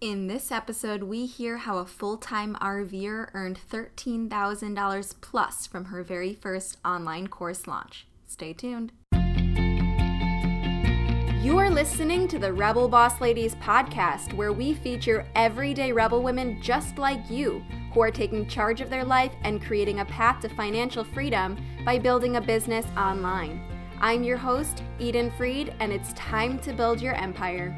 In this episode, we hear how a full time RVer earned $13,000 plus from her very first online course launch. Stay tuned. You are listening to the Rebel Boss Ladies podcast, where we feature everyday rebel women just like you who are taking charge of their life and creating a path to financial freedom by building a business online. I'm your host, Eden Fried, and it's time to build your empire.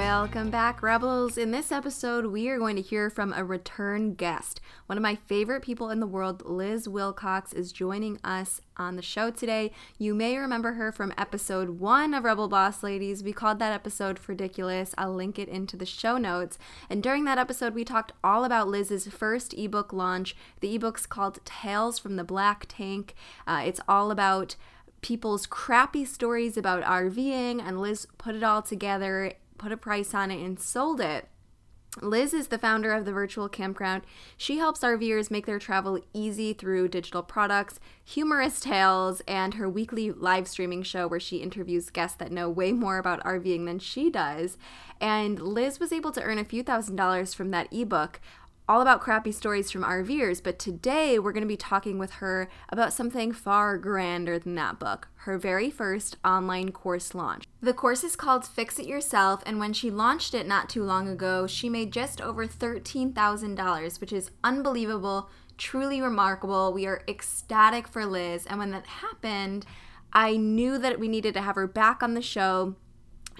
Welcome back, Rebels. In this episode, we are going to hear from a return guest. One of my favorite people in the world, Liz Wilcox, is joining us on the show today. You may remember her from episode one of Rebel Boss Ladies. We called that episode Ridiculous. I'll link it into the show notes. And during that episode, we talked all about Liz's first ebook launch. The ebook's called Tales from the Black Tank. Uh, it's all about people's crappy stories about RVing, and Liz put it all together put a price on it, and sold it. Liz is the founder of the Virtual Campground. She helps RVers make their travel easy through digital products, humorous tales, and her weekly live streaming show where she interviews guests that know way more about RVing than she does. And Liz was able to earn a few thousand dollars from that ebook all about crappy stories from RVers, but today we're going to be talking with her about something far grander than that book her very first online course launch. The course is called Fix It Yourself, and when she launched it not too long ago, she made just over $13,000, which is unbelievable, truly remarkable. We are ecstatic for Liz, and when that happened, I knew that we needed to have her back on the show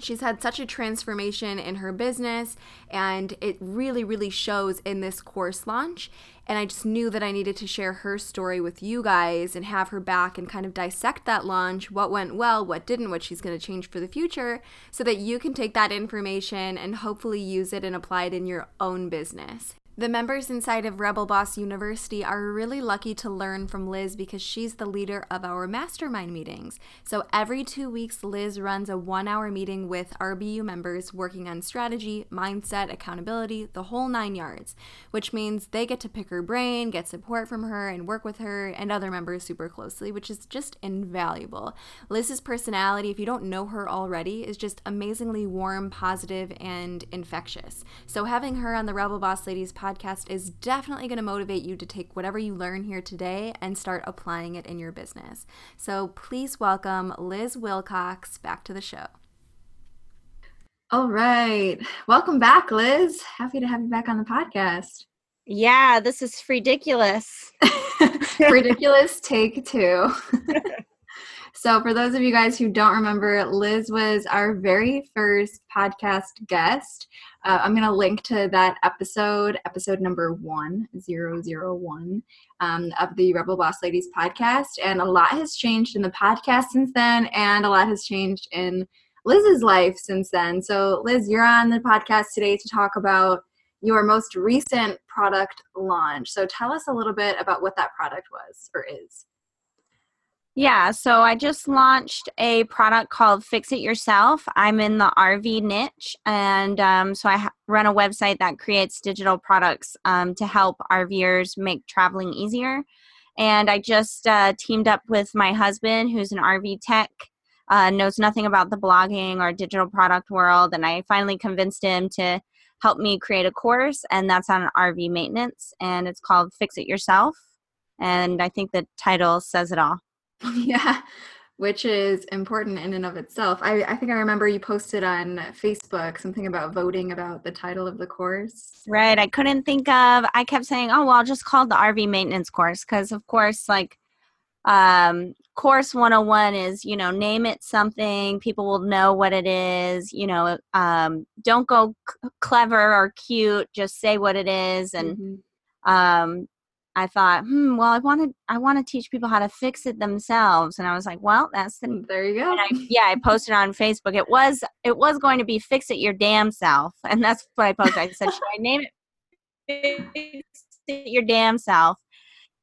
she's had such a transformation in her business and it really really shows in this course launch. And i just knew that i needed to share her story with you guys and have her back and kind of dissect that launch what went well what didn't what she's going to change for the future so that you can take that information and hopefully use it and apply it in your own business the members inside of Rebel Boss University are really lucky to learn from Liz because she's the leader of our mastermind meetings. So every two weeks, Liz runs a one hour meeting with RBU members working on strategy, mindset, accountability, the whole nine yards, which means they get to pick her brain, get support from her, and work with her and other members super closely, which is just invaluable. Liz's personality, if you don't know her already, is just amazingly warm, positive, and infectious. So having her on the Rebel Boss Ladies podcast podcast is definitely going to motivate you to take whatever you learn here today and start applying it in your business. So please welcome Liz Wilcox back to the show. All right. Welcome back, Liz. Happy to have you back on the podcast. Yeah, this is ridiculous. ridiculous take two. so, for those of you guys who don't remember, Liz was our very first podcast guest. Uh, I'm going to link to that episode, episode number 1001 um, of the Rebel Boss Ladies podcast. And a lot has changed in the podcast since then, and a lot has changed in Liz's life since then. So, Liz, you're on the podcast today to talk about your most recent product launch. So, tell us a little bit about what that product was or is. Yeah, so I just launched a product called Fix It Yourself. I'm in the RV niche, and um, so I ha- run a website that creates digital products um, to help RVers make traveling easier. And I just uh, teamed up with my husband, who's an RV tech, uh, knows nothing about the blogging or digital product world, and I finally convinced him to help me create a course, and that's on RV maintenance, and it's called Fix It Yourself. And I think the title says it all. yeah which is important in and of itself. I, I think I remember you posted on Facebook something about voting about the title of the course. Right. I couldn't think of, I kept saying, oh, well, I'll just call it the RV maintenance course because, of course, like, um, course 101 is, you know, name it something, people will know what it is, you know, um, don't go c- clever or cute, just say what it is. And, mm-hmm. um, I thought, hmm, well, I wanted I want to teach people how to fix it themselves, and I was like, well, that's the mm, there you go. I, yeah, I posted on Facebook. It was it was going to be fix it your damn self, and that's what I posted. I said, should I name it fix it your damn self?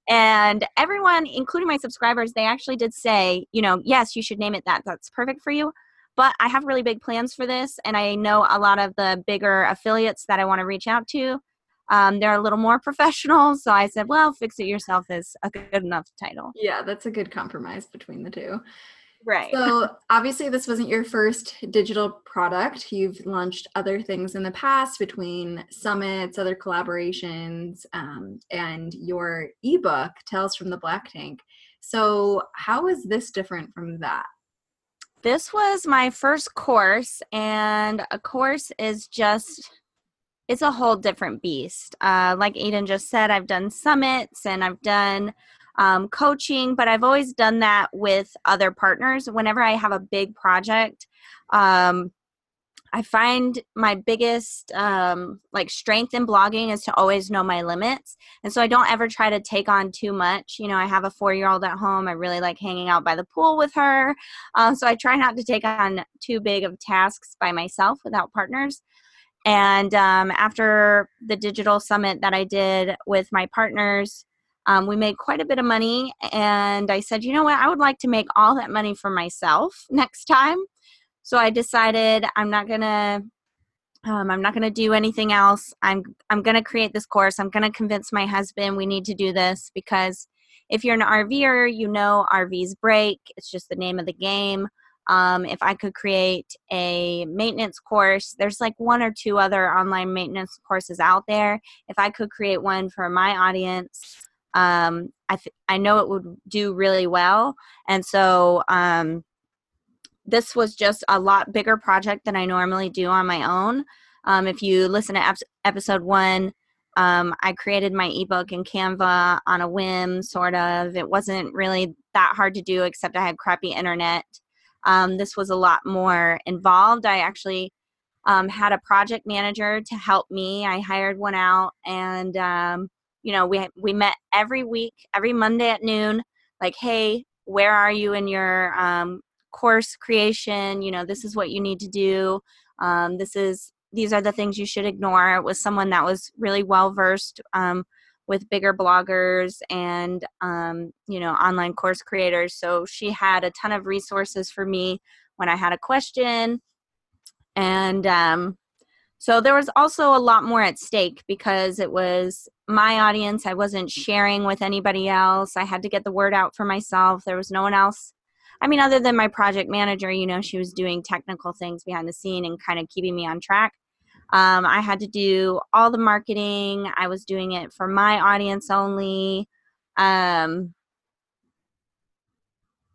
And everyone, including my subscribers, they actually did say, you know, yes, you should name it that. That's perfect for you. But I have really big plans for this, and I know a lot of the bigger affiliates that I want to reach out to um, they're a little more professional. So I said, well, Fix It Yourself is a good enough title. Yeah, that's a good compromise between the two. Right. So obviously, this wasn't your first digital product. You've launched other things in the past between summits, other collaborations, um, and your ebook, Tales from the Black Tank. So, how is this different from that? This was my first course, and a course is just it's a whole different beast. Uh, like Eden just said, I've done summits and I've done um, coaching, but I've always done that with other partners. Whenever I have a big project, um, I find my biggest um, like strength in blogging is to always know my limits, and so I don't ever try to take on too much. You know, I have a four-year-old at home. I really like hanging out by the pool with her, um, so I try not to take on too big of tasks by myself without partners. And um, after the digital summit that I did with my partners, um, we made quite a bit of money, and I said, you know what, I would like to make all that money for myself next time. So I decided I'm not gonna um, I'm not going to do anything else. I'm I'm going to create this course. I'm going to convince my husband we need to do this because if you're an RVer, you know RVs break. It's just the name of the game. Um, if I could create a maintenance course, there's like one or two other online maintenance courses out there. If I could create one for my audience, um, I th- I know it would do really well, and so um, this was just a lot bigger project than I normally do on my own. Um, if you listen to ep- episode one, um, I created my ebook in Canva on a whim, sort of. It wasn't really that hard to do, except I had crappy internet. Um, this was a lot more involved. I actually um, had a project manager to help me. I hired one out, and um, you know we we met every week every monday at noon like hey where are you in your um, course creation you know this is what you need to do um, this is these are the things you should ignore it was someone that was really well versed um, with bigger bloggers and um, you know online course creators so she had a ton of resources for me when i had a question and um, so there was also a lot more at stake because it was my audience. I wasn't sharing with anybody else. I had to get the word out for myself. There was no one else. I mean, other than my project manager, you know, she was doing technical things behind the scene and kind of keeping me on track. Um, I had to do all the marketing. I was doing it for my audience only. Um,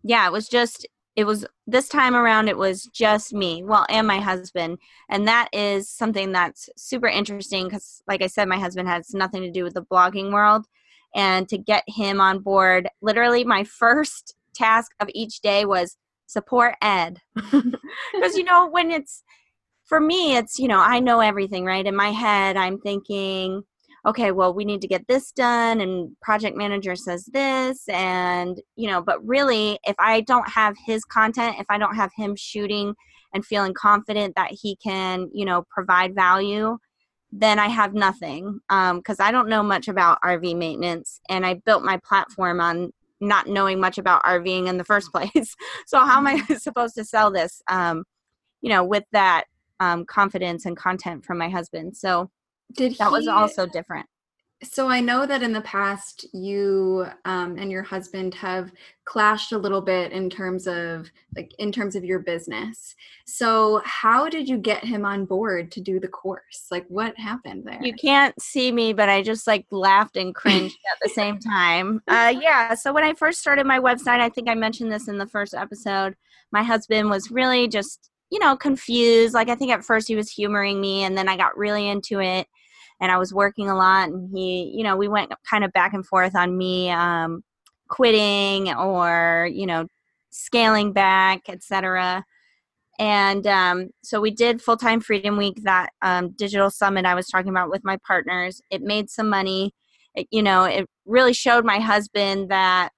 yeah, it was just it was this time around it was just me well and my husband and that is something that's super interesting because like i said my husband has nothing to do with the blogging world and to get him on board literally my first task of each day was support ed because you know when it's for me it's you know i know everything right in my head i'm thinking okay well we need to get this done and project manager says this and you know but really if i don't have his content if i don't have him shooting and feeling confident that he can you know provide value then i have nothing because um, i don't know much about rv maintenance and i built my platform on not knowing much about rving in the first place so how am i mm-hmm. supposed to sell this um, you know with that um, confidence and content from my husband so did that he, was also different. So I know that in the past you um, and your husband have clashed a little bit in terms of like in terms of your business. So how did you get him on board to do the course? Like what happened there? You can't see me, but I just like laughed and cringed at the same time. Uh, yeah. So when I first started my website, I think I mentioned this in the first episode. My husband was really just you know confused. Like I think at first he was humoring me, and then I got really into it and I was working a lot. And he, you know, we went kind of back and forth on me um, quitting or, you know, scaling back, etc. And um, so we did full time Freedom Week, that um, digital summit I was talking about with my partners. It made some money. It, you know, it really showed my husband that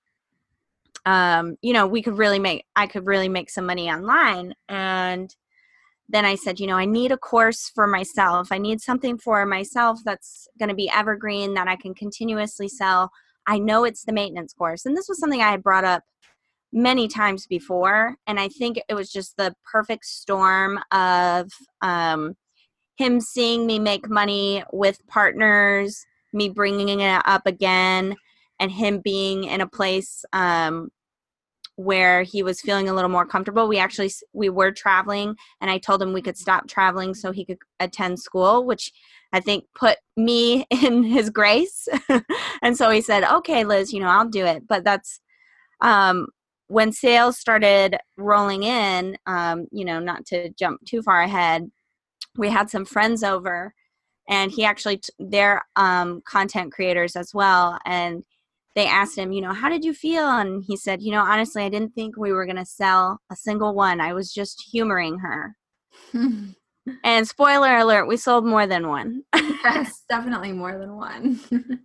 um, you know, we could really make, I could really make some money online. And then I said, you know, I need a course for myself. I need something for myself that's going to be evergreen that I can continuously sell. I know it's the maintenance course. And this was something I had brought up many times before. And I think it was just the perfect storm of, um, him seeing me make money with partners, me bringing it up again, and him being in a place um, where he was feeling a little more comfortable we actually we were traveling and i told him we could stop traveling so he could attend school which i think put me in his grace. And so he said okay liz you know i'll do it. But that's um when sales started rolling in um you know not to jump too far ahead we had some friends over and he actually they're um content creators as well and they asked him, you know, how did you feel? And he said, you know, honestly, I didn't think we were going to sell a single one. I was just humoring her. and spoiler alert, we sold more than one. yes, definitely more than one.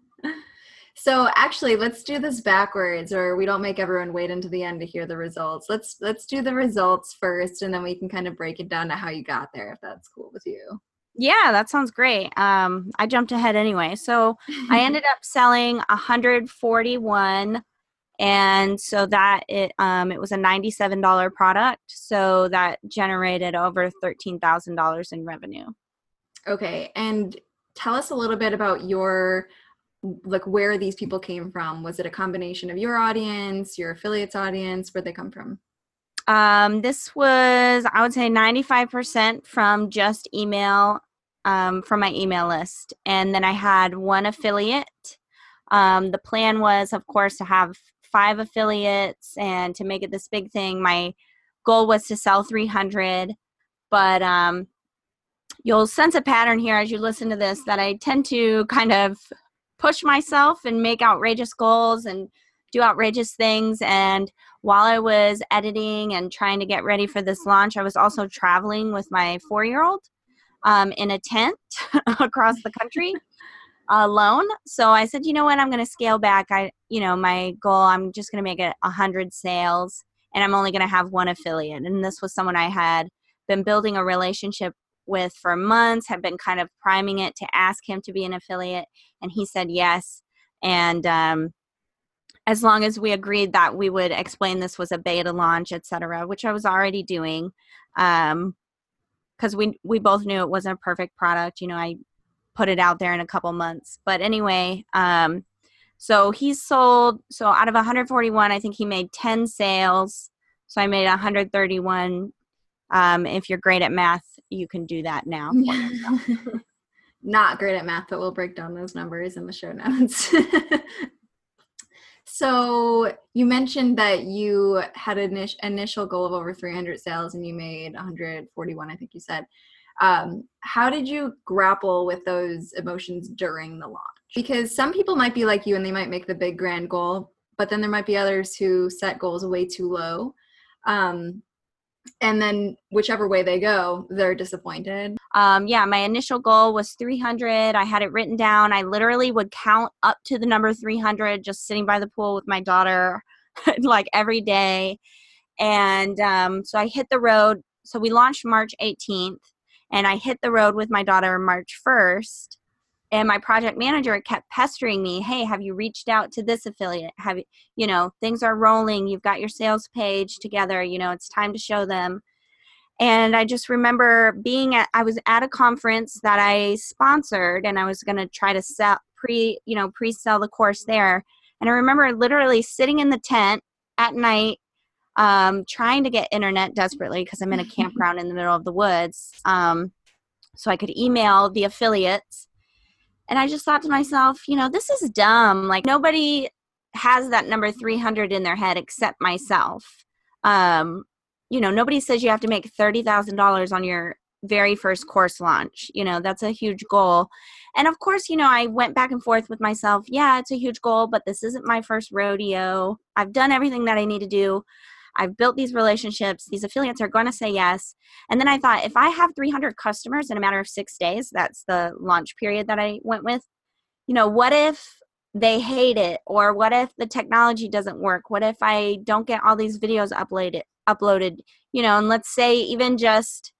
so actually, let's do this backwards or we don't make everyone wait until the end to hear the results. Let's let's do the results first and then we can kind of break it down to how you got there if that's cool with you. Yeah, that sounds great. Um, I jumped ahead anyway. So I ended up selling 141 and so that it um, it was a $97 product so that generated over $13000 in revenue okay and tell us a little bit about your like where these people came from was it a combination of your audience your affiliates audience where they come from um, this was, I would say, 95% from just email, um, from my email list. And then I had one affiliate. Um, the plan was, of course, to have five affiliates and to make it this big thing. My goal was to sell 300, but um, you'll sense a pattern here as you listen to this that I tend to kind of push myself and make outrageous goals and do outrageous things. And while I was editing and trying to get ready for this launch, I was also traveling with my four year old um, in a tent across the country alone. So I said, you know what, I'm going to scale back. I, you know, my goal, I'm just going to make it a hundred sales and I'm only going to have one affiliate. And this was someone I had been building a relationship with for months, had been kind of priming it to ask him to be an affiliate. And he said yes. And um, as long as we agreed that we would explain this was a beta launch, etc., which I was already doing, because we we both knew it wasn't a perfect product. You know, I put it out there in a couple months, but anyway, um, so he sold. So out of 141, I think he made 10 sales. So I made 131. Um, if you're great at math, you can do that now. Not great at math, but we'll break down those numbers in the show notes. So you mentioned that you had an initial goal of over 300 sales and you made 141, I think you said. Um, how did you grapple with those emotions during the launch? Because some people might be like you and they might make the big grand goal, but then there might be others who set goals way too low. Um, and then whichever way they go they're disappointed um, yeah my initial goal was 300 i had it written down. I literally would count up to the number 300 just sitting by the pool with my daughter like every day. And um, so i hit the road so we launched march 18th and i hit the road with my daughter march 1st and my project manager kept pestering me hey have you reached out to this affiliate? Have you you know things are rolling. You've got your sales page together. You know it's time to show them and i just remember being at i was at a conference that i sponsored and i was going to try to sell pre you know pre-sell the course there and i remember literally sitting in the tent at night um, trying to get internet desperately because i'm in a campground in the middle of the woods um, so i could email the affiliates and I just thought to myself, you know, this is dumb. Like nobody has that number 300 in their head except myself. Um, you know, nobody says you have to make $30,000 on your very first course launch. You know, that's a huge goal. And of course, you know, I went back and forth with myself. Yeah, it's a huge goal, but this isn't my first rodeo. I've done everything that I need to do. I've built these relationships. These affiliates are going to say yes. And then I thought, if I have 300 customers in a matter of six days, that's the launch period that I went with, you know, what if they hate it? Or what if the technology doesn't work? What if I don't get all these videos uploaded? Uploaded you know and let's say even just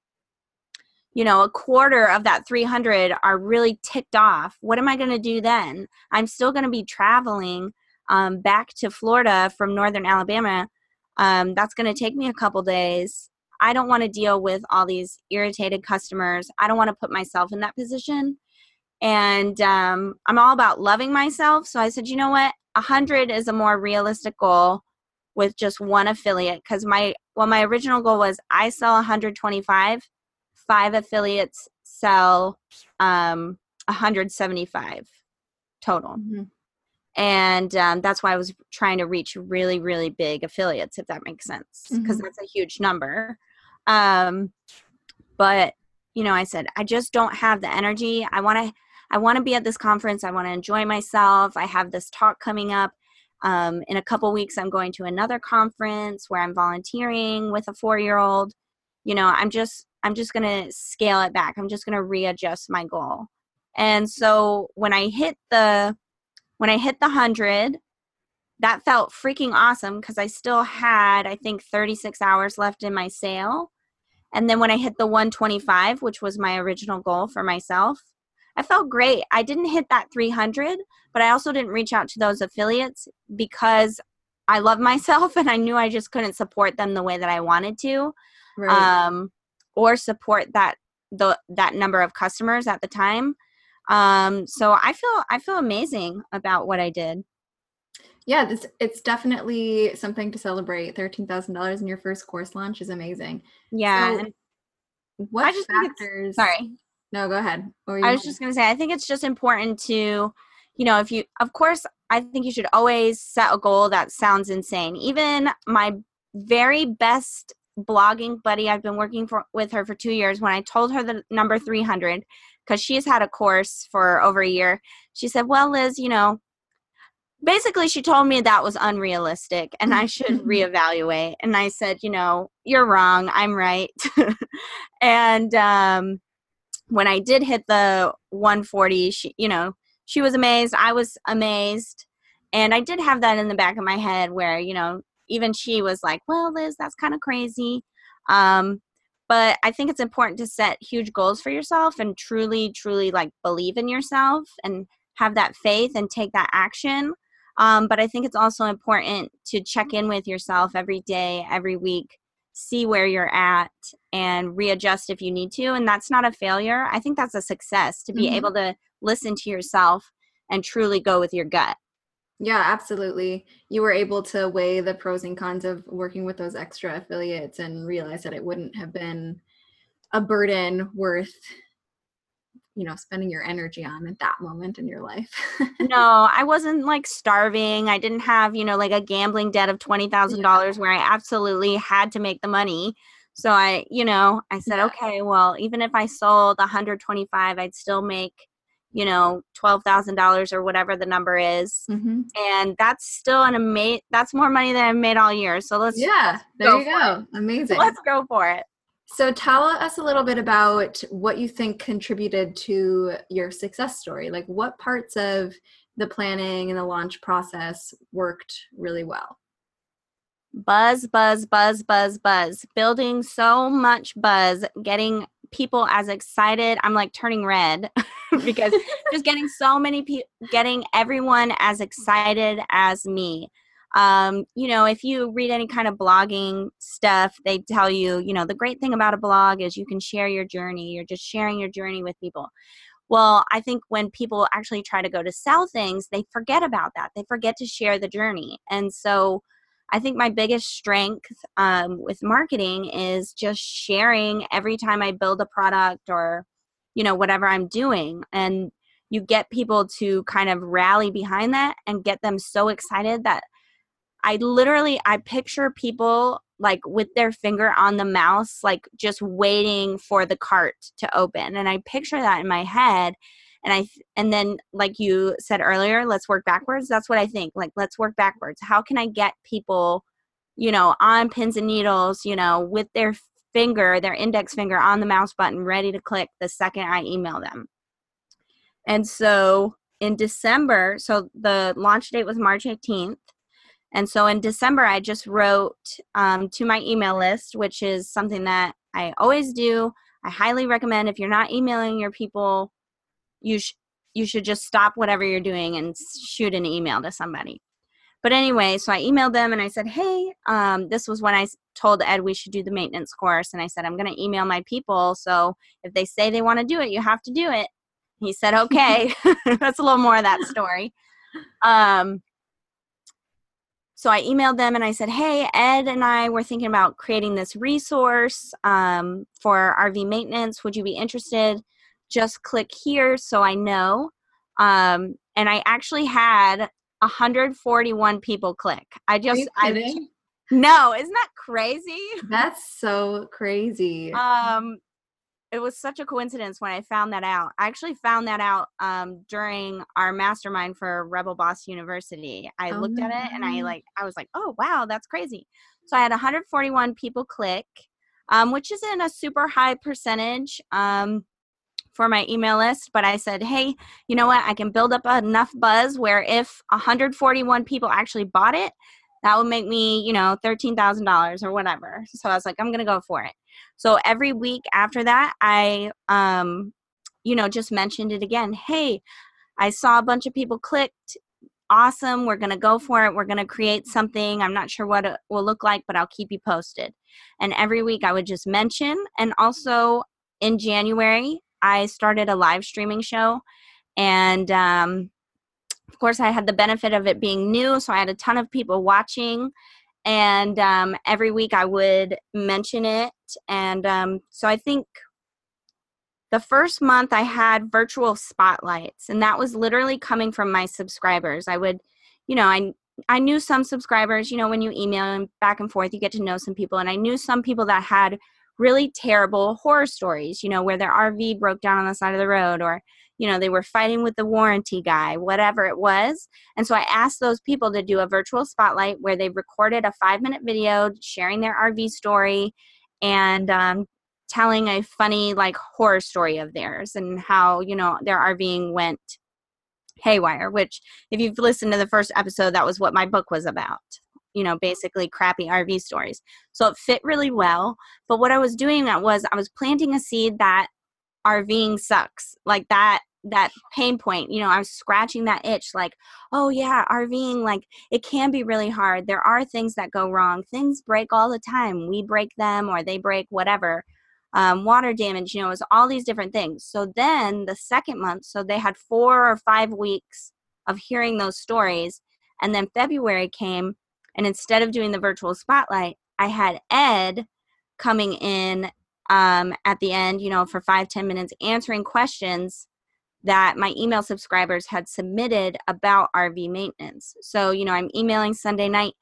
you know a quarter of that 300 are really ticked off what am i going to do then i'm still going to be traveling um, back to florida from northern alabama um, that's going to take me a couple days. I don't want to deal with all these irritated customers. I don't want to put myself in that position. And um, I'm all about loving myself. So I said, you know what? 100 is a more realistic goal with just one affiliate because my well my original goal was I sell 125, five affiliates sell um, 175 total. Mm-hmm. And um, that's why I was trying to reach really, really big affiliates, if that makes sense, because mm-hmm. that's a huge number. Um, but you know, I said I just don't have the energy. I want to. I want to be at this conference. I want to enjoy myself. I have this talk coming up. Um, in a couple weeks, I'm going to another conference where I'm volunteering with a four year old. You know, I'm just I'm just to scale it back. I'm just to readjust my goal. And so when I hit the when I hit the 100, that felt freaking awesome because I still had I think 36 hours left in my sale. And then when I hit the 125, which was my original goal for myself, I felt great. I didn't hit that 300, but I also didn't reach out to those affiliates because I love myself and I knew I just couldn't support them the way that I wanted to. Right. Um, or support that the that number of customers at the time. Um, so I feel I feel amazing about what I did. Yeah, this it's definitely something to celebrate. Thirteen thousand dollars in your first course launch is amazing. Yeah. So what factors? Sorry. No, go ahead. I was just going to say, I think it's just important to, you know, if you, of course, I think you should always set a goal that sounds insane. Even my very best blogging buddy, I've been working for, with her for two years. When I told her the number 300, because she's had a course for over a year, she said, Well, Liz, you know, basically she told me that was unrealistic and I should reevaluate. And I said, You know, you're wrong. I'm right. and, um, when I did hit the 140, she, you know, she was amazed. I was amazed. And I did have that in the back of my head where, you know, even she was like, well, Liz, that's kind of crazy. Um, but I think it's important to set huge goals for yourself and truly, truly like believe in yourself and have that faith and take that action. Um, but I think it's also important to check in with yourself every day, every week, see where you're at and readjust if you need to and that's not a failure. I think that's a success to be mm-hmm. able to listen to yourself and truly go with your gut. Yeah absolutely. You were able to weigh the pros and cons of working with those extra affiliates and realize that it wouldn't have been a burden worth you know spending your energy on at that moment in your life no i wasn't like starving i didn't have you know like a gambling debt of $20000 yeah. where i absolutely had to make the money so i you know i said yeah. okay well even if i sold 125 i'd still make you know $12000 or whatever the number is mm-hmm. and that's still an amazing that's more money than i've made all year so let's yeah there you go it. amazing let's go for it so tell us a little bit about what you think contributed to your success story. Like what parts of the planning and the launch process worked really well? Buzz, buzz, buzz, buzz, buzz. Building so much buzz, getting people as excited. I'm like turning red because just getting so many people, getting everyone as excited as me um, you know, if you read any kind of blogging stuff, they tell you, you know, the great thing about a blog is you can share your journey. You're just sharing your journey with people. Well, I think when people actually try to go to sell things, they forget about that. They forget to share the journey. And so I think my biggest strength um, with marketing is just sharing every time I build a product or, you know, whatever I'm doing. And you get people to kind of rally behind that and get them so excited that I literally I picture people like with their finger on the mouse like just waiting for the cart to open and I picture that in my head and I and then like you said earlier let's work backwards that's what I think like let's work backwards how can I get people you know on pins and needles you know with their finger their index finger on the mouse button ready to click the second I email them. And so in December so the launch date was March 18th and so in December, I just wrote um, to my email list, which is something that I always do. I highly recommend if you're not emailing your people, you sh- you should just stop whatever you're doing and shoot an email to somebody. but anyway, so I emailed them and I said, hey, um, this was when I told Ed we should do the maintenance course. And I said, I'm going to email my people. So if they say they want to do it, you have to do it. He said, okay. That's a little more of that story. Um, so I emailed them and I said, hey, Ed and I were thinking about creating this resource um, for RV maintenance. Would you be interested? Just click here so I know. Um, and I actually had 141 people click. I just, I, no, isn't that crazy? That's so crazy. Um, it was such a coincidence when I found that out. I actually found that out um, during our mastermind for Rebel Boss University. I oh looked at it and I like I was like, oh wow, that's crazy. So I had 141 people click, um, which isn't a super high percentage um, for my email list. But I said, hey, you know what? I can build up enough buzz where if 141 people actually bought it, that would make me, you know, $13,000 or whatever. So I was like, I'm going to go for it. So every week after that, I, um, you know, just mentioned it again. Hey, I saw a bunch of people clicked. Awesome. We're going to go for it. We're going to create something. I'm not sure what it will look like, but I'll keep you posted. And every week I would just mention. And also in January, I started a live streaming show. And um, of course, I had the benefit of it being new, so I had a ton of people watching. And um, every week I would mention it. And um, so I think the first month I had virtual spotlights, and that was literally coming from my subscribers. I would, you know, I I knew some subscribers, you know, when you email and back and forth, you get to know some people. And I knew some people that had really terrible horror stories, you know, where their RV broke down on the side of the road or, you know, they were fighting with the warranty guy, whatever it was. And so I asked those people to do a virtual spotlight where they recorded a five minute video sharing their RV story and um, telling a funny, like, horror story of theirs and how, you know, their RVing went haywire, which, if you've listened to the first episode, that was what my book was about you know basically crappy rv stories. So it fit really well. But what i was doing that was i was planting a seed that rving sucks. Like that that pain point you know i was scratching that itch like oh yeah rving like it can be really hard. There are things that go wrong. Things break all the time. We break them or they break whatever um, water damage you know it's all these different things. So then the second month so they had four or five weeks of hearing those stories and then february came and instead of doing the virtual spotlight, I had Ed coming in um, at the end, you know, for five ten minutes answering questions that my email subscribers had submitted about RV maintenance. So, you know, I'm emailing Sunday night,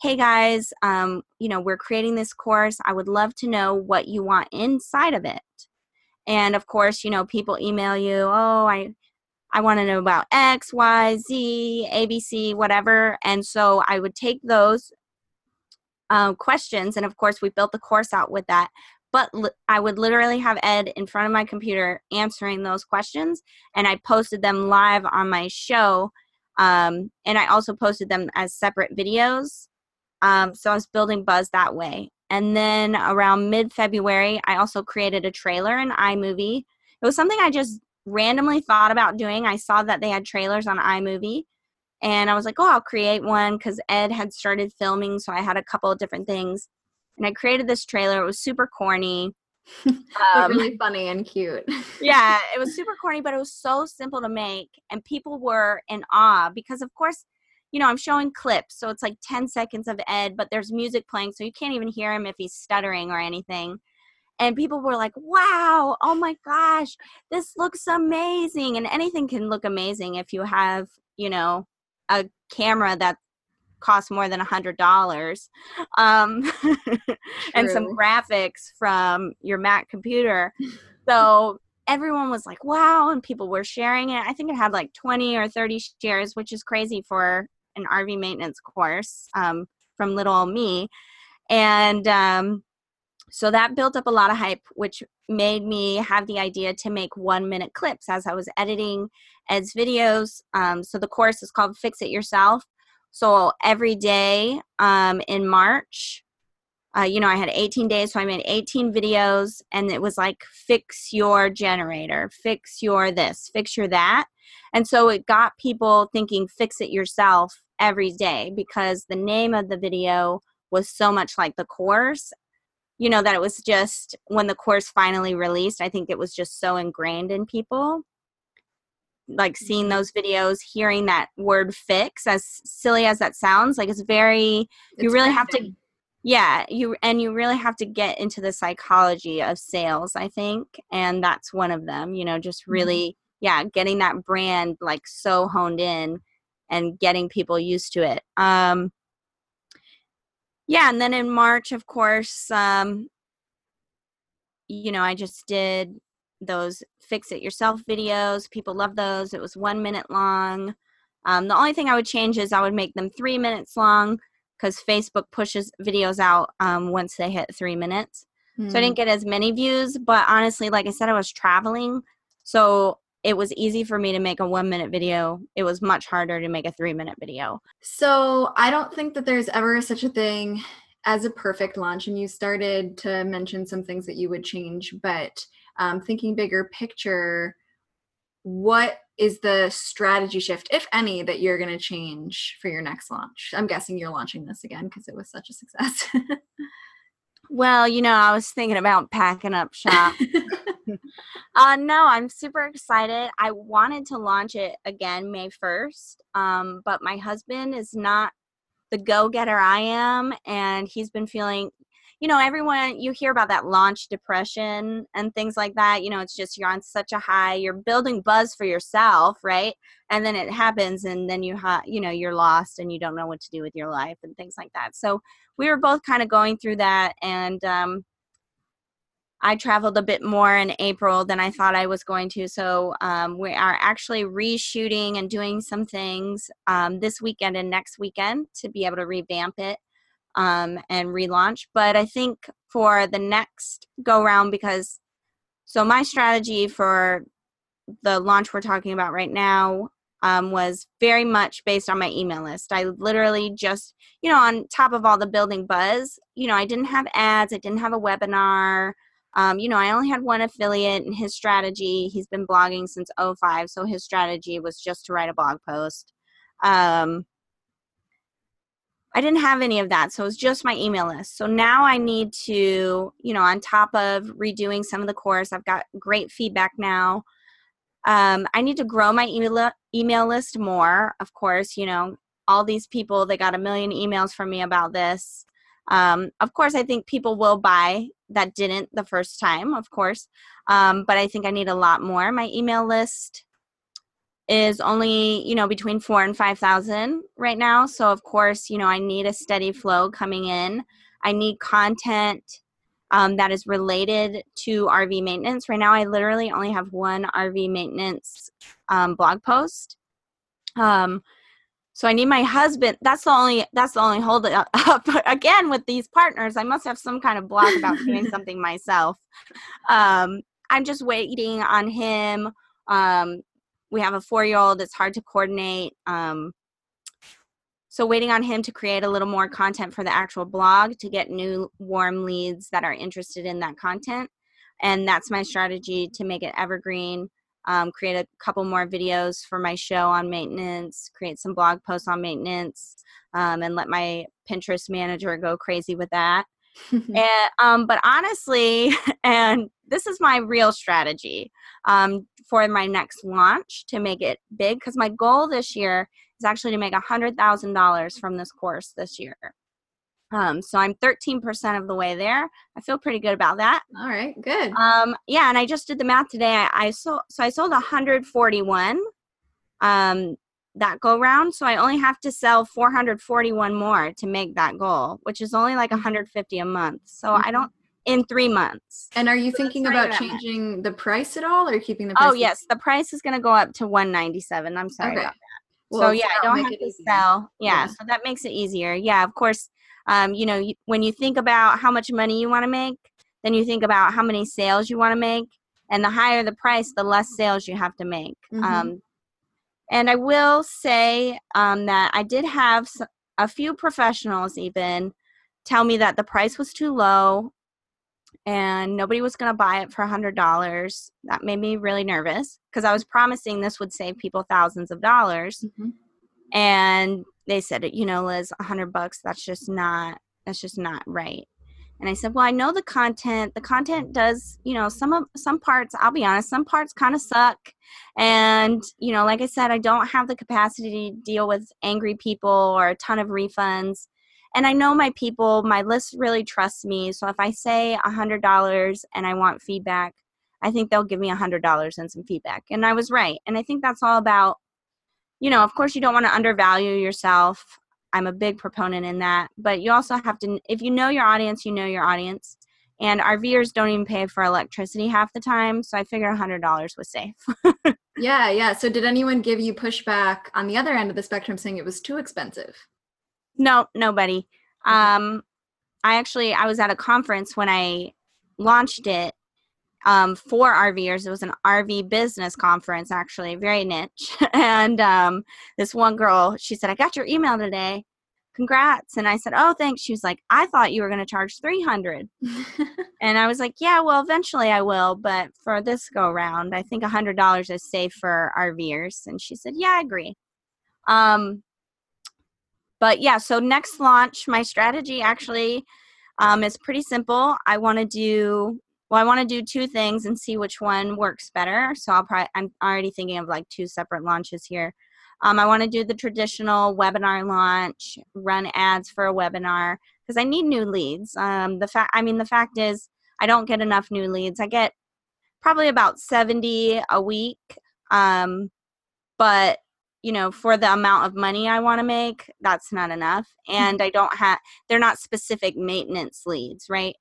hey guys, um, you know, we're creating this course. I would love to know what you want inside of it. And of course, you know, people email you, oh, I I want to know about X, Y, Z, ABC, whatever. And so I would take those um, questions, and of course, we built the course out with that. But li- I would literally have Ed in front of my computer answering those questions, and I posted them live on my show. Um, and I also posted them as separate videos. Um, so I was building buzz that way. And then around mid February, I also created a trailer in iMovie. It was something I just randomly thought about doing. I saw that they had trailers on iMovie and I was like, oh, I'll create one because Ed had started filming. So I had a couple of different things. And I created this trailer. It was super corny. um, really funny and cute. yeah, it was super corny, but it was so simple to make. And people were in awe because, of course, you know, I'm showing clips. So it's like 10 seconds of Ed, but there's music playing. So you can't even hear him if he's stuttering or anything and people were like wow oh my gosh this looks amazing and anything can look amazing if you have you know a camera that costs more than a hundred dollars um, and some graphics from your mac computer so everyone was like wow and people were sharing it i think it had like 20 or 30 shares which is crazy for an rv maintenance course um, from little me and um, so that built up a lot of hype, which made me have the idea to make one minute clips as I was editing Ed's videos. Um, so the course is called Fix It Yourself. So every day um, in March, uh, you know, I had 18 days, so I made 18 videos, and it was like fix your generator, fix your this, fix your that. And so it got people thinking, fix it yourself every day because the name of the video was so much like the course you know that it was just when the course finally released i think it was just so ingrained in people like seeing Mm-hmm. those videos hearing that word fix as silly as that sounds like it's very you really have to yeah you and you really have to get into the psychology of sales i think and that's one of them you know just Mhm. really yeah getting that brand like so honed in and getting people used to it um yeah and then in march of course um you know i just did those fix it yourself videos people love those it was one minute long um, the only thing i would change is i would make them three minutes long because facebook pushes videos out um, once they hit three minutes so i Hmm. didn't get as many views but honestly like i said i was traveling so it was easy for me to make a one minute video it was much harder to make a three minute video So I don't think that there's ever such a thing as a perfect launch. And you started to mention some things that you would change, but um, thinking bigger picture, what is the strategy shift, if any, that you're going to change for your next launch? I'm guessing you're launching this again because it was such a success. well you know i was thinking about packing up shop Uh, no, I'm super excited. I wanted to launch it again May 1st, um, but my husband is not the go getter I am, and he's been feeling, you know, everyone, you hear about that launch depression and things like that. You know, it's just you're on such a high, you're building buzz for yourself, right? And then it happens, and then you, ha- you know, you're lost and you don't know what to do with your life and things like that. So we were both kind of going through that, and, um, I traveled a bit more in April than I thought I was going to. So um, we are actually reshooting and doing some things um, this weekend and next weekend to be able to revamp it um, and relaunch. But I think for the next go round, because so my strategy for the launch we're talking about right now um, was very much based on my email list. I literally just, you know, on top of all the building buzz, you know, I didn't have ads, I didn't have a webinar. Um, you know, I only had one affiliate and his strategy, he's been blogging since 05, so his strategy was just to write a blog post. Um, I didn't have any of that, so it was just my email list. So now I need to, you know, on top of redoing some of the course, I've got great feedback now. Um, I need to grow my email email list more. Of course, you know, all these people they got a million emails from me about this. Um, of course, I think people will buy that didn't the first time, of course, um, but I think I need a lot more. My email list is only you know between four and five thousand right now. So of course you know i need a steady flow coming in. I need content um, that is related to rv maintenance. Right now i literally only have one rv maintenance um, blog post. Um, so i need my husband that's the only that's the only hold up again with these partners. I must have some kind of block about doing something myself. Um, i'm just waiting on him um, we have a four year old it's hard to coordinate um, so waiting on him to create a little more content for the actual blog to get new warm leads that are interested in that content and that's my strategy to make it evergreen um, create a couple more videos for my show on maintenance create some blog posts on maintenance um, and let my pinterest manager go crazy with that and um, but honestly, and this is my real strategy um, for my next launch to make it big because my goal this year is actually to make a hundred thousand dollars from this course this year. Um, so I'm 13% of the way there. I feel pretty good about that. All right, good. Um, yeah, and I just did the math today. I, I sold so I sold 141 um, that go round. So I only have to sell 441 more to make that goal, which is only like 150 a month. So I Mhm. don't in three months. And are you So thinking about changing the price at all or keeping the price? Oh yes, the price is going to go up to 197. I'm sorry Okay. about that. Well, so yeah, I don't have to easier. sell. Yeah, Yeah. so that makes it easier. Yeah, of course. Um, you know, you, when you think about how much money you want to make, then you think about how many sales you want to make, and the higher the price, the less sales you have to make. Mhm. Um, and I will say um, that I did have a few professionals even tell me that the price was too low and nobody was going to buy it for a $100. That made me really nervous because I was promising this would save people thousands of dollars Mhm. and they said, you know, Liz, a hundred bucks, that's just not, that's just not right. And I said, well, I know the content. The content does, you know, some of some parts. I'll be honest, some parts kind of suck. And you know, like I said, I don't have the capacity to deal with angry people or a ton of refunds. And I know my people, my list really trusts me. So if I say a hundred dollars and I want feedback, I think they'll give me a hundred dollars and some feedback. And I was right. And I think that's all about, you know, of course you don't want to undervalue yourself. I'm a big proponent in that. But you also have to, if you know your audience, you know your audience. And RVers don't even pay for electricity half the time. So I figure $100 was safe. yeah, yeah. So did anyone give you pushback on the other end of the spectrum saying it was too expensive? No, nobody. Okay. Um, I actually, I was at a conference when I launched it um, for RVers. It was an RV business conference, actually, very niche. and um, this one girl, she said, I got your email today. Congrats. And I said, Oh, thanks. She was like, I thought you were going to charge 300 And I was like, Yeah, well, eventually I will. But for this go round, I think $100 is safe for RVers. And she said, Yeah, I agree. Um, but yeah, so next launch, my strategy actually um, is pretty simple. I want to do well, I want to do two things and see which one works better. So I'll probably, I'm already thinking of like two separate launches here. Um, I want to do the traditional webinar launch, run ads for a webinar because I need new leads. Um, the fact, I mean, the fact is, I don't get enough new leads. I get probably about 70 a week. Um, but you know, for the amount of money I want to make, that's not enough. And I don't have, they're not specific maintenance leads, right?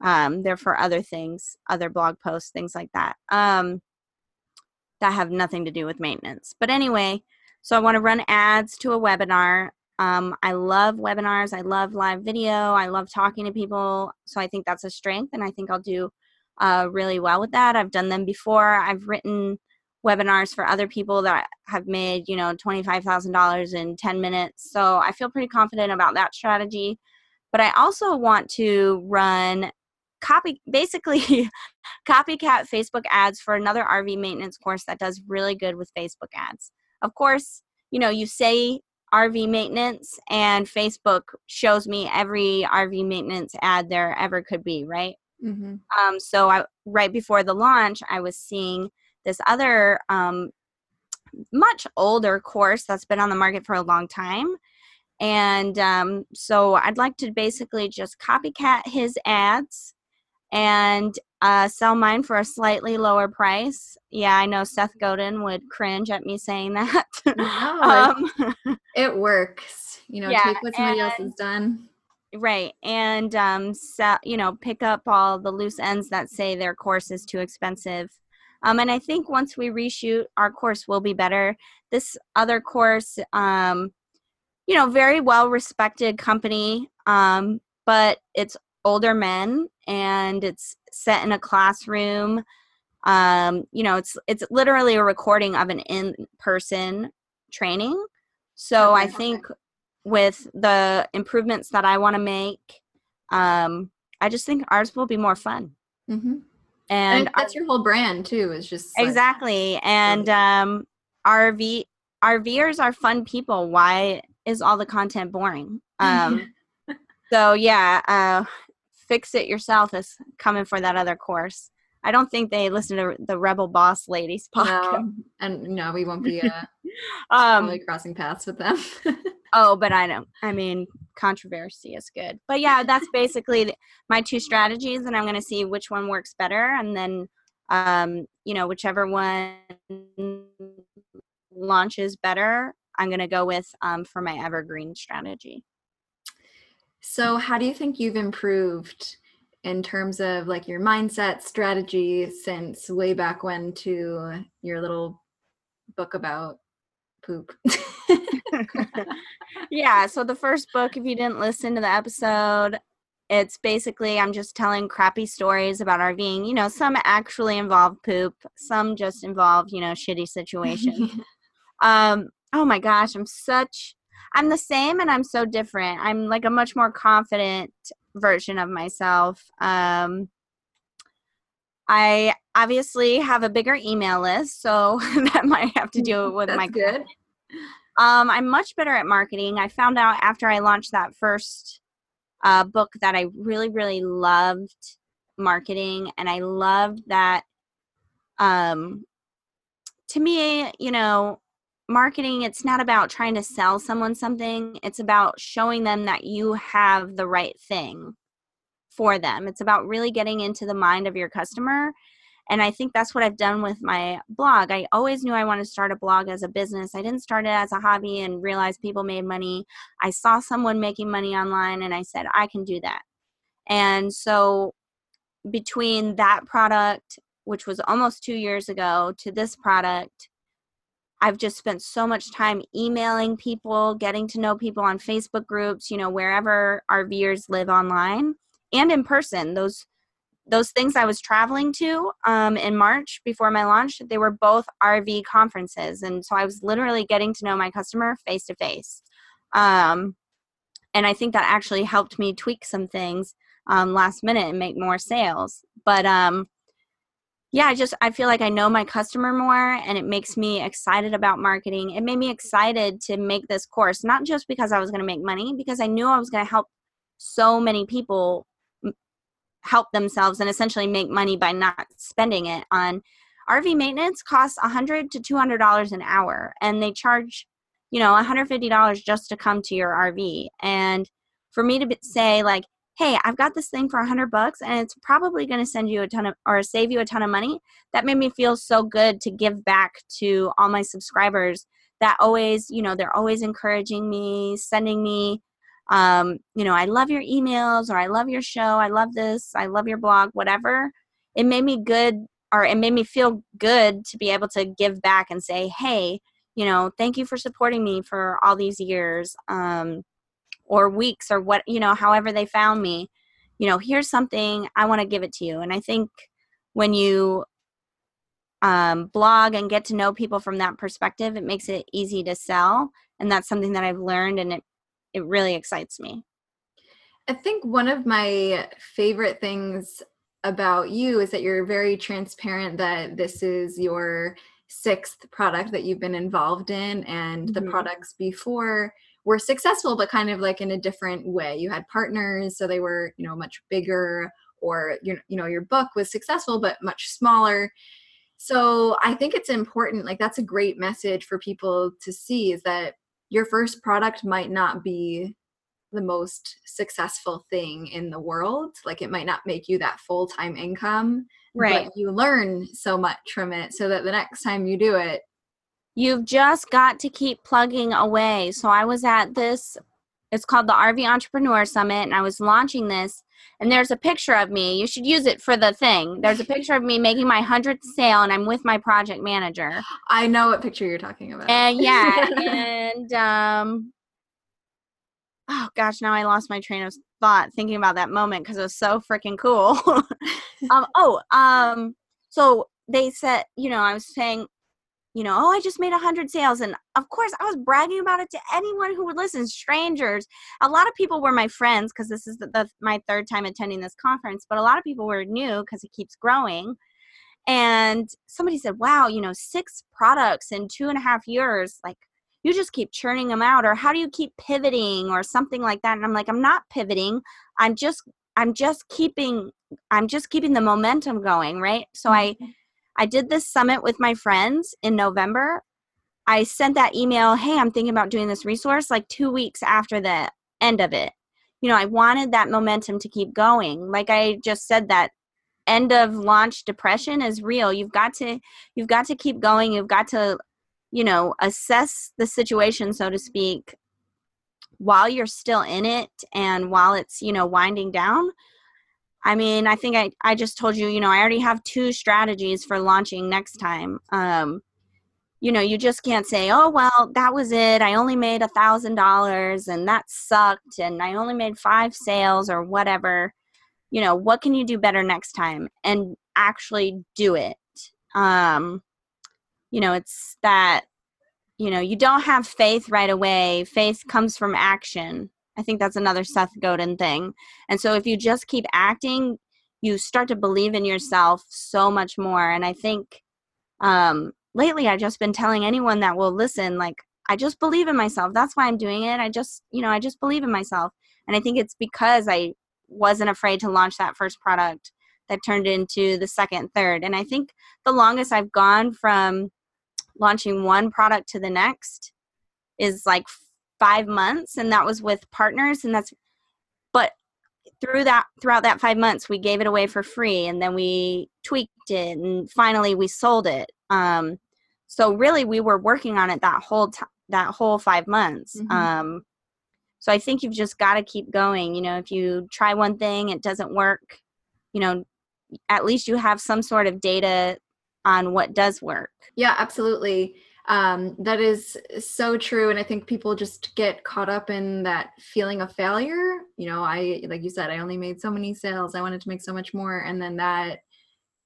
Um, they're for other things, other blog posts, things like that, um, that have nothing to do with maintenance. But anyway, so I want to run ads to a webinar. Um, I love webinars. I love live video. I love talking to people. So I think that's a strength, and I think I'll do uh, really well with that. I've done them before. I've written webinars for other people that have made you know $25000 in 10 minutes so i feel pretty confident about that strategy but i also want to run copy basically copycat Facebook ads for another RV maintenance course that does really good with Facebook ads. Of course, you know, you say RV maintenance and Facebook shows me every RV maintenance ad there ever could be, right? Mm-hmm. Um, so I right before the launch, I was seeing this other um, much older course that's been on the market for a long time. And um, so I'd like to basically just copycat his ads and uh, sell mine for a slightly lower price. Yeah, I know Seth Godin would cringe at me saying that. no, um, it works. You know, yeah, take what somebody and, else has done. Right, and um, sell, you know, pick up all the loose ends that say their course is too expensive. Um, and I think once we reshoot, our course will be better. This other course, um, you know, very well respected company, um, but it's older men and it's set in a classroom. Um, you know it's it's literally a recording of an in-person training. So okay. i think with the improvements that i want to make um, i just think ours will be more fun. Mm-hmm. and, that's our, your whole brand too is just like, exactly and um, rv rvers are fun people. Why is all the content boring? Um, so yeah uh, fix it yourself is coming for that other course. I don't think they listen to the Rebel Boss Ladies podcast. No, and no, we won't be uh, um, crossing paths with them. oh, but I don't. I mean, controversy is good. But yeah, that's basically my two strategies, and I'm going to see which one works better, and then, um, you know, whichever one launches better, I'm going to go with um, for my evergreen strategy. So, how do you think you've improved in terms of like your mindset strategy since way back when to your little book about poop? yeah. So, the first book, if you didn't listen to the episode, it's basically I'm just telling crappy stories about RVing. You know, some actually involve poop, some just involve, you know, shitty situations. um, oh my gosh, I'm such I'm the same and I'm so different. I'm like a much more confident version of myself. Um, I obviously have a bigger email list, so that might have to do with That's my good. Um, I'm much better at marketing. I found out after I launched that first uh, book that I really, really loved marketing, and I loved that. Um, to me, you know, marketing it's not about trying to sell someone something it's about showing them that you have the right thing for them. It's about really getting into the mind of your customer and i think that's what i've done with my blog. I always knew i wanted to start a blog as a business. I didn't start it as a hobby and realize people made money. I saw someone making money online and i said i can do that. And so between that product which was almost two years ago to this product I've just spent so much time emailing people, getting to know people on Facebook groups, you know, wherever RVers live online and in person. Those those things I was traveling to um, in March before my launch, they were both RV conferences, and so I was literally getting to know my customer face to face. And I think that actually helped me tweak some things um, last minute and make more sales. But um, yeah i just i feel like i know my customer more and it makes me excited about marketing. It made me excited to make this course not just because i was going to make money because i knew i was going to help so many people help themselves and essentially make money by not spending it on rv maintenance costs 100 to 200 dollars an hour and they charge you know 150 dollars just to come to your rv and for me to say like hey, I've got this thing for a hundred bucks and it's probably going to send you a ton of or save you a ton of money. That made me feel so good to give back to all my subscribers that always, you know, they're always encouraging me, sending me, um, you know, I love your emails or I love your show. I love this. I love your blog, whatever. It made me good or it made me feel good to be able to give back and say, hey, you know, thank you for supporting me for all these years. Um, or weeks or what you know however they found me you know here's something i want to give it to you. And i think when you um, blog and get to know people from that perspective it makes it easy to sell. And that's something that i've learned and it it really excites me. I think one of my favorite things about you is that you're very transparent that this is your sixth product that you've been involved in and mm-hmm. the products before were successful but kind of like in a different way. You had partners so they were you know much bigger or you you know your book was successful but much smaller. So i think it's important like that's a great message for people to see is that your first product might not be the most successful thing in the world. Like it might not make you that full-time income right. but you learn so much from it so that the next time you do it You've just got to keep plugging away. So I was at this, it's called the RV Entrepreneur Summit, and I was launching this. And there's a picture of me. You should use it for the thing. There's a picture of me making my 100th sale, and I'm with my project manager. I know what picture you're talking about. And yeah. and, um, oh gosh, now I lost my train of thought thinking about that moment because it was so freaking cool. um, oh, um, so they said, you know, I was saying you know, oh, I just made a hundred sales. And of course, I was bragging about it to anyone who would listen, strangers. A lot of people were my friends because this is the, the, my third time attending this conference, but a lot of people were new because it keeps growing. And somebody said, wow, you know, six products in two and a half years, like you just keep churning them out. Or how do you keep pivoting or something like that? And I'm like, I'm not pivoting. I'm just, I'm just keeping, I'm just keeping the momentum going. Right. So I, mm-hmm. I did this summit with my friends in November. I sent that email, hey, I'm thinking about doing this resource like two weeks after the end of it. You know, I wanted that momentum to keep going. Like I just said, that end of launch depression is real. You've got to you've got to keep going. You've got to, you know, assess the situation, so to speak, while you're still in it and while it's, you know, winding down I mean, I think I, I just told you, you know, I already have two strategies for launching next time. Um, you know, you just can't say, oh, well, that was it. I only made a thousand dollars and that sucked and I only made five sales or whatever. You know, what can you do better next time and actually do it? Um, you know, it's that, you know, you don't have faith right away. Faith comes from action. I think that's another Seth Godin thing. And so if you just keep acting, you start to believe in yourself so much more. And I think um, lately I've just been telling anyone that will listen, like, I just believe in myself. That's why I'm doing it. I just, you know, I just believe in myself. And I think it's because I wasn't afraid to launch that first product that turned into the second, third. And I think the longest I've gone from launching one product to the next is like five months. And that was with partners. And that's, but through that throughout that five months we gave it away for free and then we tweaked it and finally we sold it um, so really we were working on it that whole time that whole five months mm-hmm. um, so i think you've just got to keep going you know if you try one thing it doesn't work you know at least you have some sort of data on what does work yeah absolutely um, that is so true and i think people just get caught up in that feeling of failure. You know i like you said i only made so many sales i wanted to make so much more and then that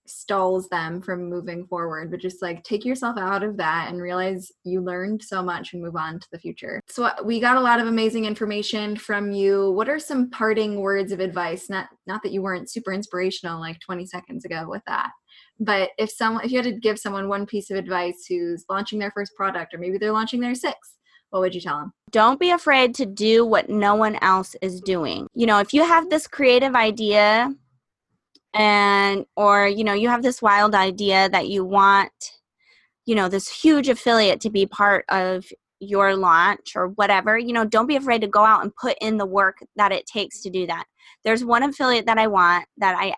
stalls them from moving forward. But just like take yourself out of that and realize you learned so much and move on to the future. So uh, we got a lot of amazing information from you. What are some parting words of advice? Not not that you weren't super inspirational like 20 seconds ago with that but if someone if you had to give someone one piece of advice who's launching their first product or maybe they're launching their sixth what would you tell them? Don't be afraid to do what no one else is doing. You know if you have this creative idea and or you know you have this wild idea that you want you know this huge affiliate to be part of your launch or whatever you know don't be afraid to go out and put in the work that it takes to do that. There's one affiliate that i want that i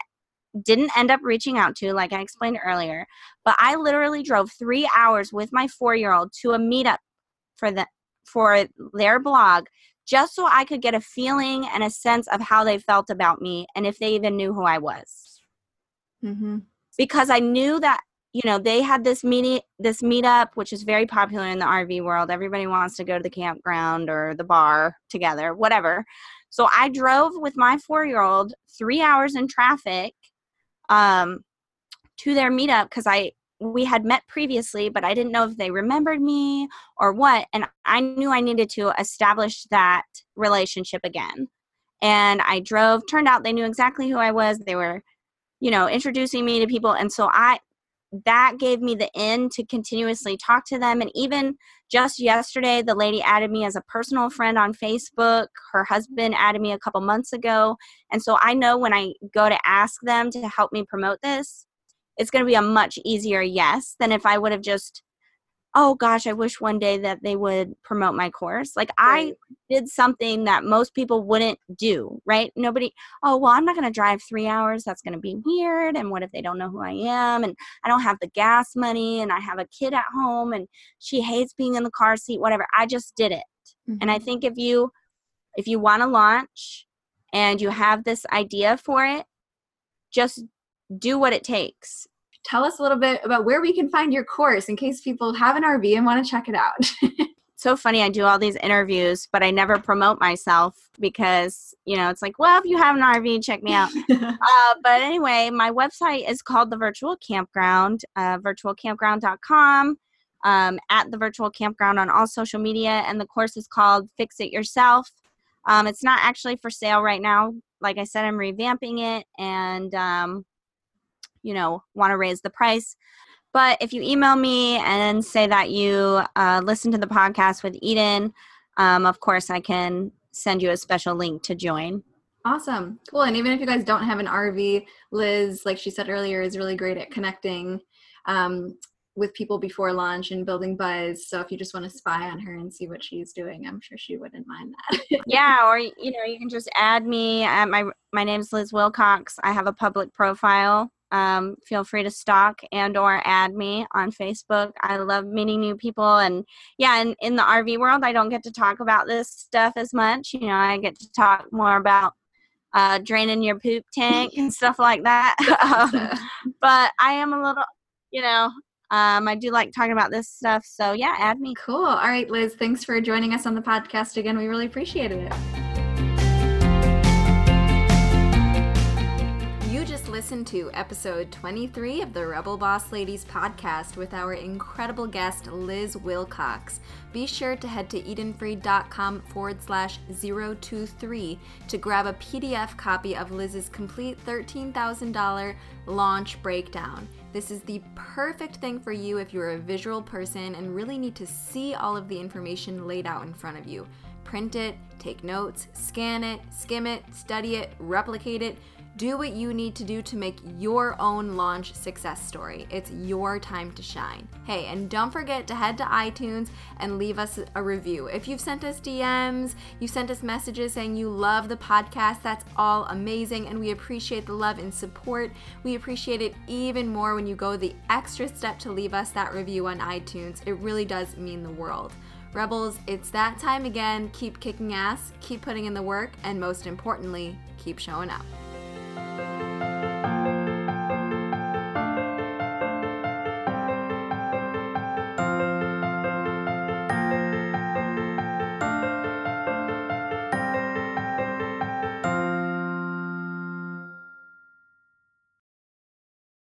didn't end up reaching out to, like I explained earlier. But I literally drove three hours with my four year old to a meetup for the for their blog just so I could get a feeling and a sense of how they felt about me and if they even knew who I was. Mm-hmm. Because I knew that you know they had this meeting this meetup which is very popular in the rv world everybody wants to go to the campground or the bar together whatever so i drove with my four year old three hours in traffic um, to their meetup because I we had met previously, but I didn't know if they remembered me or what. And I knew I needed to establish that relationship again. And I drove, turned out they knew exactly who I was. They were, you know, introducing me to people. And so I, that gave me the in to continuously talk to them. And even just yesterday, the lady added me as a personal friend on Facebook. Her husband added me a couple months ago. And so I know when I go to ask them to help me promote this, it's going to be a much easier yes than if I would have just oh gosh, I wish one day that they would promote my course. Like right. I did something that most people wouldn't do, right? Nobody, oh, well, I'm not going to drive three hours. That's going to be weird. And what if they don't know who I am? And I don't have the gas money and I have a kid at home and she hates being in the car seat, whatever. I just did it. Mm-hmm. And I mm-hmm. think if you, if you want to launch and you have this idea for it, just do what it takes tell us a little bit about where we can find your course in case people have an RV and want to check it out. so funny. I do all these interviews, but I never promote myself because, you know, it's like, well, if you have an RV, check me out. uh, but anyway, my website is called The Virtual Campground, uh, virtualcampground.com, um, at The Virtual Campground on all social media. And the course is called Fix It Yourself. Um, it's not actually for sale right now. Like I said, I'm revamping it and um, you know want to raise the price but if you email me and say that you uh, listen to the podcast with eden um, of course i can send you a special link to join awesome cool and even if you guys don't have an rv liz like she said earlier is really great at connecting um, with people before launch and building buzz. So if you just want to spy on her and see what she's doing, I'm sure she wouldn't mind that. yeah, or you know, you can just add me. At my my name's Liz Wilcox. I have a public profile um, feel free to stalk and or add me on facebook i love meeting new people and yeah and in the rv world i don't get to talk about this stuff as much you know i get to talk more about uh, draining your poop tank and stuff like that um, but i am a little you know um, I do like talking about this stuff. So, yeah, add me. Cool. All right, Liz, thanks for joining us on the podcast again. We really appreciated it. Listen to episode 23 of the Rebel Boss Ladies podcast with our incredible guest, Liz Wilcox. Be sure to head to edenfried.com forward slash 023 to grab a PDF copy of Liz's complete $13,000 launch breakdown. This is the perfect thing for you if you're a visual person and really need to see all of the information laid out in front of you. Print it, take notes, scan it, skim it, study it, replicate it. Do what you need to do to make your own launch success story. It's your time to shine. Hey, and don't forget to head to iTunes and leave us a review. If you've sent us DMs, you sent us messages saying you love the podcast, that's all amazing, and we appreciate the love and support. We appreciate it even more when you go the extra step to leave us that review on iTunes. It really does mean the world. Rebels, it's that time again. Keep kicking ass, keep putting in the work, and most importantly, keep showing up.